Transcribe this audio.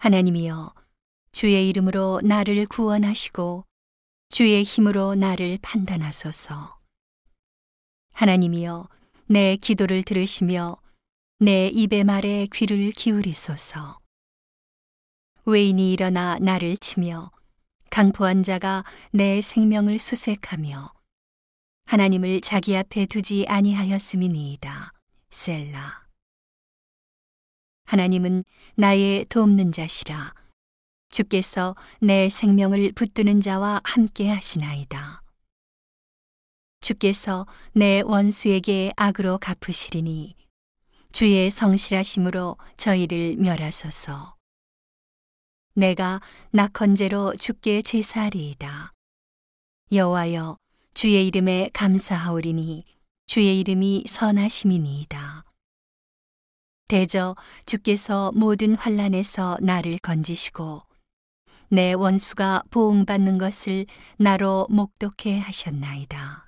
하나님이여 주의 이름으로 나를 구원하시고 주의 힘으로 나를 판단하소서. 하나님이여 내 기도를 들으시며 내 입의 말에 귀를 기울이소서. 외인이 일어나 나를 치며 강포한 자가 내 생명을 수색하며 하나님을 자기 앞에 두지 아니하였음이니이다. 셀라. 하나님은 나의 돕는 자시라. 주께서 내 생명을 붙드는 자와 함께 하시나이다. 주께서 내 원수에게 악으로 갚으시리니 주의 성실하심으로 저희를 멸하소서. 내가 낙헌제로 주께 제사하리이다. 여호와여 주의 이름에 감사하오리니 주의 이름이 선하심이니이다. 대저 주께서 모든 환란에서 나를 건지시고 내 원수가 보응받는 것을 나로 목독해 하셨나이다.